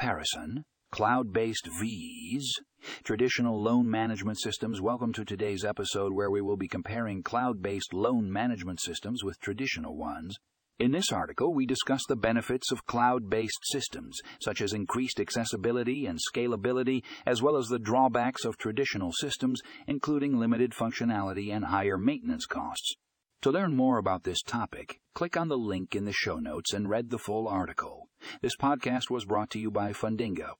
comparison, cloud based V's, traditional loan management systems. Welcome to today's episode where we will be comparing cloud based loan management systems with traditional ones. In this article, we discuss the benefits of cloud based systems, such as increased accessibility and scalability, as well as the drawbacks of traditional systems, including limited functionality and higher maintenance costs. To learn more about this topic, click on the link in the show notes and read the full article. This podcast was brought to you by Fundingo.